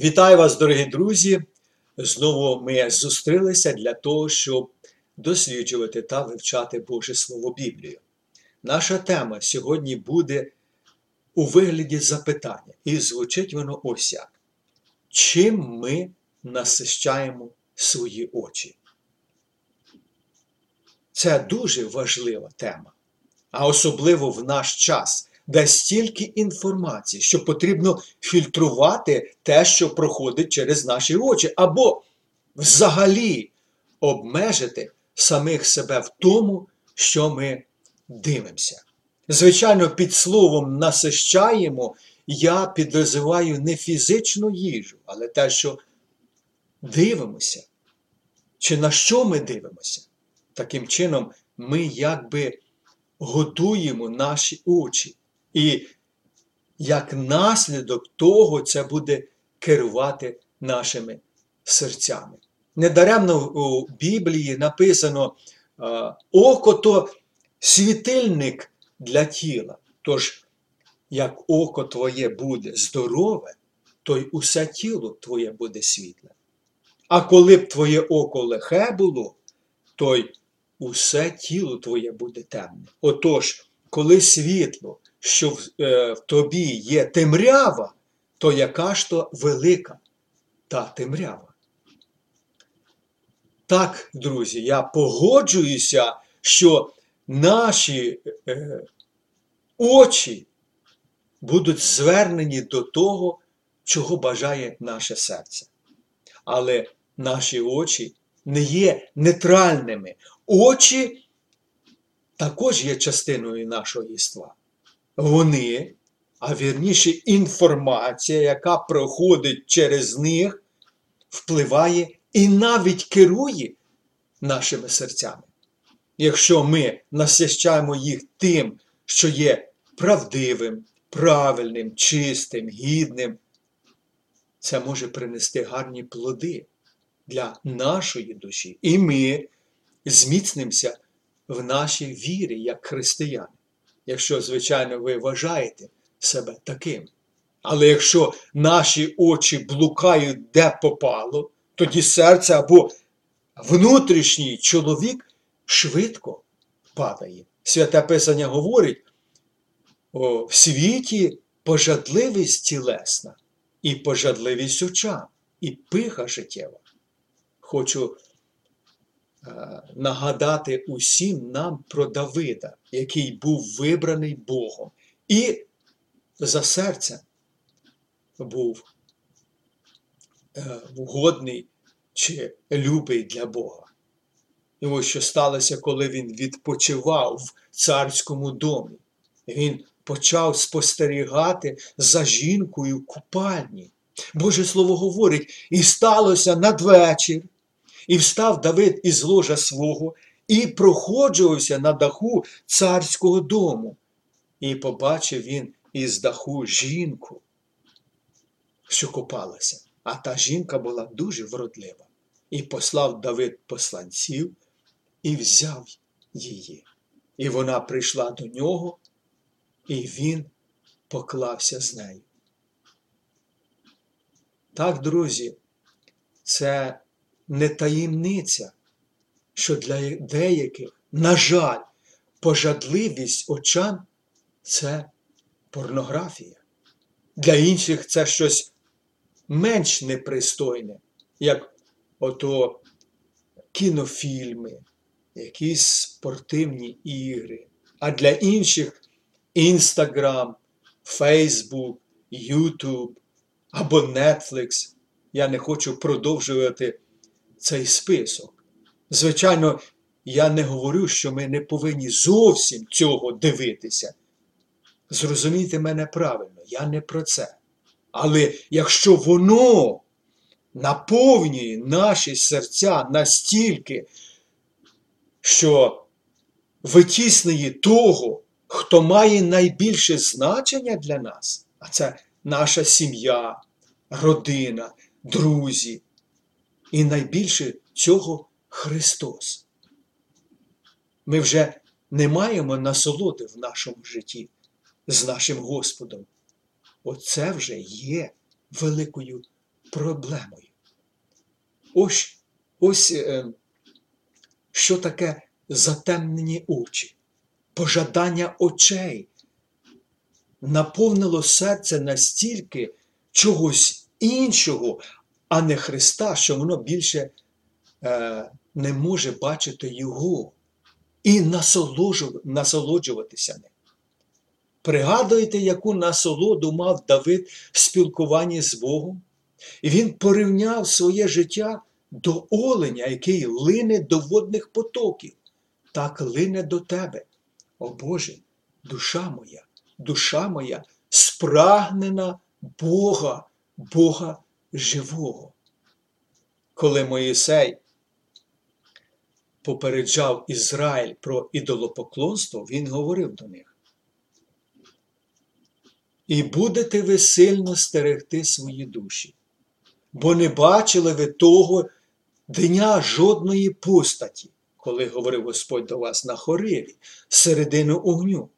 Вітаю вас, дорогі друзі! Знову ми зустрілися для того, щоб досліджувати та вивчати Боже Слово Біблію. Наша тема сьогодні буде у вигляді запитання, і звучить воно ось як. Чим ми насищаємо свої очі? Це дуже важлива тема, а особливо в наш час де стільки інформації, що потрібно фільтрувати те, що проходить через наші очі, або взагалі обмежити самих себе в тому, що ми дивимося. Звичайно, під словом насищаємо, я підрозиваю не фізичну їжу, але те, що дивимося, чи на що ми дивимося. Таким чином, ми якби готуємо наші очі. І як наслідок того це буде керувати нашими серцями. Недаремно у Біблії написано око то світильник для тіла. Тож, як око твоє буде здорове, то й усе тіло твоє буде світле. А коли б твоє око лихе було, то й усе тіло твоє буде темне. Отож, коли світло що в, е, в тобі є темрява, то яка ж то велика та темрява? Так, друзі, я погоджуюся, що наші е, очі будуть звернені до того, чого бажає наше серце. Але наші очі не є нейтральними. Очі також є частиною нашого єства вони, а вірніше інформація, яка проходить через них, впливає і навіть керує нашими серцями. Якщо ми насищаємо їх тим, що є правдивим, правильним, чистим, гідним, це може принести гарні плоди для нашої душі. І ми зміцнимося в нашій вірі як християни якщо, звичайно, ви вважаєте себе таким. Але якщо наші очі блукають де попало, тоді серце або внутрішній чоловік швидко падає. Святе Писання говорить, в світі пожадливість тілесна, і пожадливість очам, і пиха життєва. Хочу нагадати усім нам про Давида, який був вибраний Богом, і за серцем був вгодний е, чи любий для Бога. Ось що сталося, коли він відпочивав в царському домі. Він почав спостерігати за жінкою в купальні. Боже Слово говорить, і сталося надвечір. І встав Давид із ложа свого і проходжувався на даху царського дому. І побачив він із даху жінку, що купалася. А та жінка була дуже вродлива. І послав Давид посланців і взяв її. І вона прийшла до нього, і він поклався з нею. Так, друзі, це не таємниця, що для деяких, на жаль, пожадливість очам це порнографія. Для інших це щось менш непристойне, як ото кінофільми, якісь спортивні ігри. А для інших Інстаграм, Фейсбук, Ютуб або Netflix. Я не хочу продовжувати цей список. Звичайно, я не говорю, що ми не повинні зовсім цього дивитися. Зрозумійте мене правильно, я не про це. Але якщо воно наповнює наші серця настільки, що витіснює того, хто має найбільше значення для нас, а це наша сім'я, родина, друзі, і найбільше цього Христос. Ми вже не маємо насолоди в нашому житті з нашим Господом. Оце вже є великою проблемою. Ось ось е, що таке затемнені очі, пожадання очей. Наповнило серце настільки чогось іншого, а не Христа, що воно більше е, не може бачити Його і насолоджуватися ним. Пригадуєте, яку насолоду мав Давид в спілкуванні з Богом? І він порівняв своє життя до оленя, який лине до водних потоків, так лине до тебе. О Боже, душа моя, душа моя спрагнена Бога, Бога живого. Коли Моїсей попереджав Ізраїль про ідолопоклонство, він говорив до них. І будете ви сильно стерегти свої душі, бо не бачили ви того дня жодної постаті, коли говорив Господь до вас на хориві, середину огню.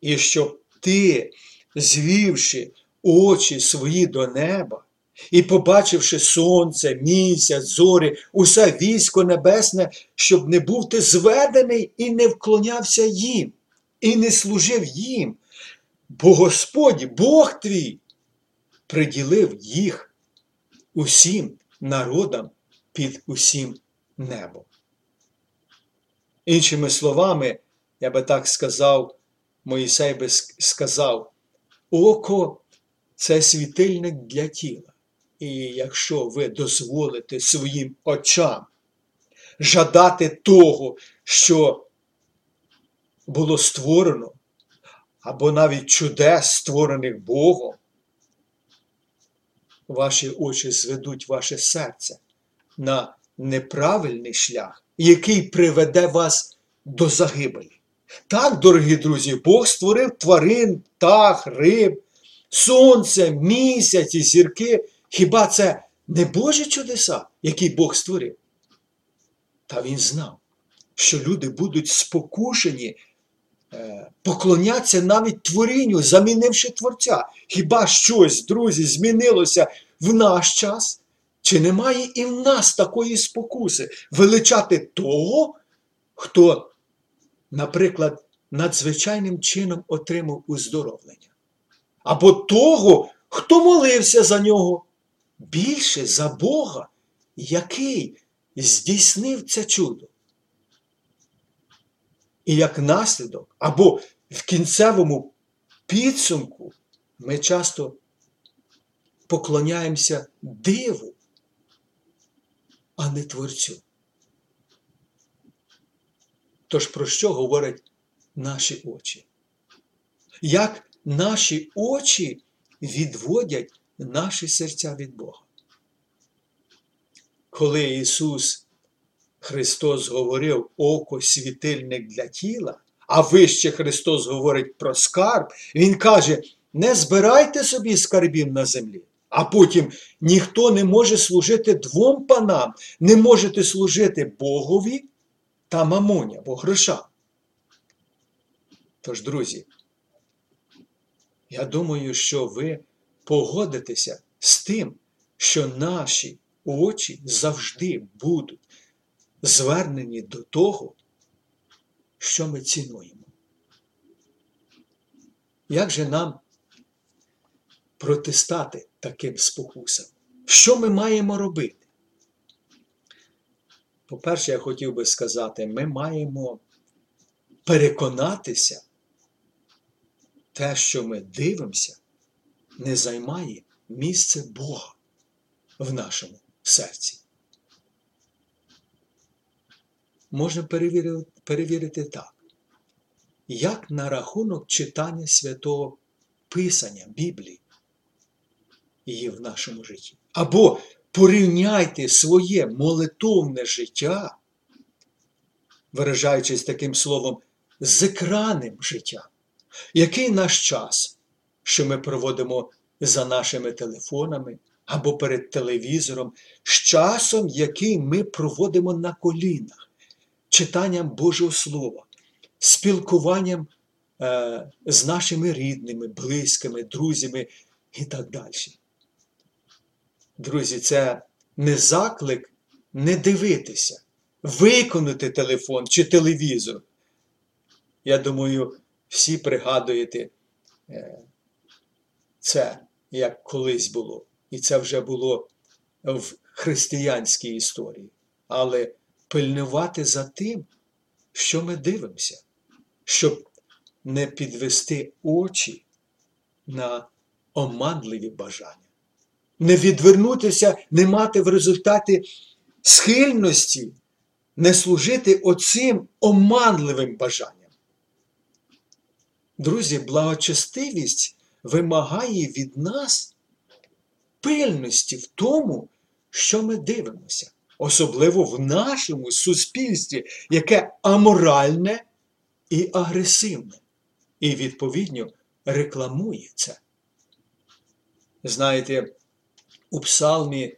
І щоб ти, звівши очі свої до неба, і, побачивши сонце, місяць, зорі, усе військо небесне, щоб не був ти зведений і не вклонявся їм, і не служив їм. Бо Господь, Бог твій, приділив їх усім народам під усім небом. Іншими словами, я би так сказав, Моїсей би сказав, око це світильник для тіла. І якщо ви дозволите своїм очам жадати того, що було створено, або навіть чудес, створених Богом, ваші очі зведуть ваше серце на неправильний шлях, який приведе вас до загибелі. Так, дорогі друзі, Бог створив тварин, птах, риб, сонце, місяць і зірки. Хіба це не Божі чудеса, які Бог створив? Та він знав, що люди будуть спокушені, е, поклоняться навіть творінню, замінивши Творця. Хіба щось, друзі, змінилося в наш час? Чи немає і в нас такої спокуси величати того, хто, наприклад, надзвичайним чином отримав уздоровлення? Або того, хто молився за нього? Більше за Бога, який здійснив це чудо. І як наслідок, або в кінцевому підсумку ми часто поклоняємося диву, а не творцю. Тож про що говорять наші очі? Як наші очі відводять наші серця від Бога. Коли Ісус Христос говорив око світильник для тіла, а вище Христос говорить про скарб, Він каже: не збирайте собі скарбів на землі, а потім ніхто не може служити двом панам, не можете служити Богові та мамоні або грошам. Тож, друзі, я думаю, що ви погодитися з тим, що наші очі завжди будуть звернені до того, що ми цінуємо. Як же нам протистати таким спокусам? Що ми маємо робити? По-перше, я хотів би сказати, ми маємо переконатися, те, що ми дивимося, не займає місце Бога в нашому серці. Можна перевірити, перевірити так. Як на рахунок читання святого Писання Біблії її в нашому житті. Або порівняйте своє молитовне життя, виражаючись таким словом, з екранним життя. Який наш час що ми проводимо за нашими телефонами або перед телевізором, з часом, який ми проводимо на колінах, читанням Божого Слова, спілкуванням е, з нашими рідними, близькими, друзями і так далі. Друзі, це не заклик не дивитися, виконати телефон чи телевізор. Я думаю, всі пригадуєте е, це, як колись було. І це вже було в християнській історії. Але пильнувати за тим, що ми дивимося, щоб не підвести очі на оманливі бажання, не відвернутися, не мати в результаті схильності, не служити оцим оманливим бажанням. Друзі, благочестивість вимагає від нас пильності в тому, що ми дивимося, особливо в нашому суспільстві, яке аморальне і агресивне, і, відповідно, рекламує це. Знаєте, у псалмі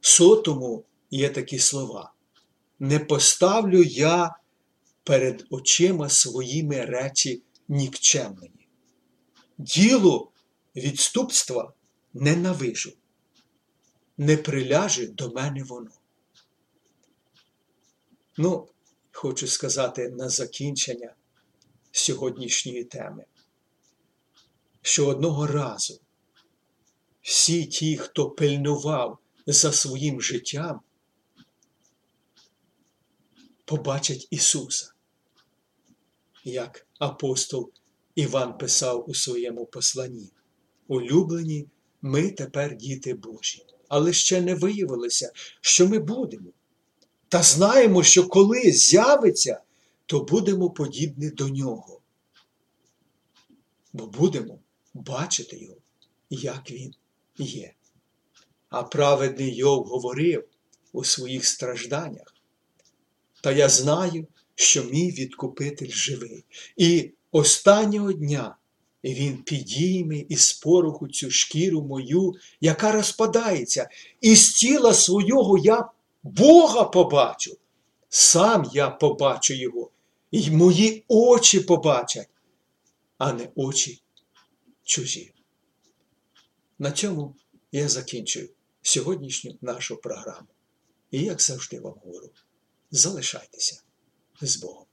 сотому є такі слова: Не поставлю я перед очима своїми речі нікчемлені. Діло відступства ненавижу, не приляже до мене воно. Ну, хочу сказати на закінчення сьогоднішньої теми, що одного разу всі ті, хто пильнував за своїм життям, побачать Ісуса, як апостол Іван писав у своєму посланні. Улюблені, ми тепер діти Божі, але ще не виявилося, що ми будемо. Та знаємо, що коли з'явиться, то будемо подібні до нього. Бо будемо бачити його, як він є. А праведний Йов говорив у своїх стражданнях. Та я знаю, що мій відкупитель живий. І останнього дня він підійме із пороху цю шкіру мою, яка розпадається, і з тіла свого я Бога побачу. Сам я побачу Його, і мої очі побачать, а не очі чужі. На цьому я закінчую сьогоднішню нашу програму. І як завжди вам говорю, залишайтеся з Богом.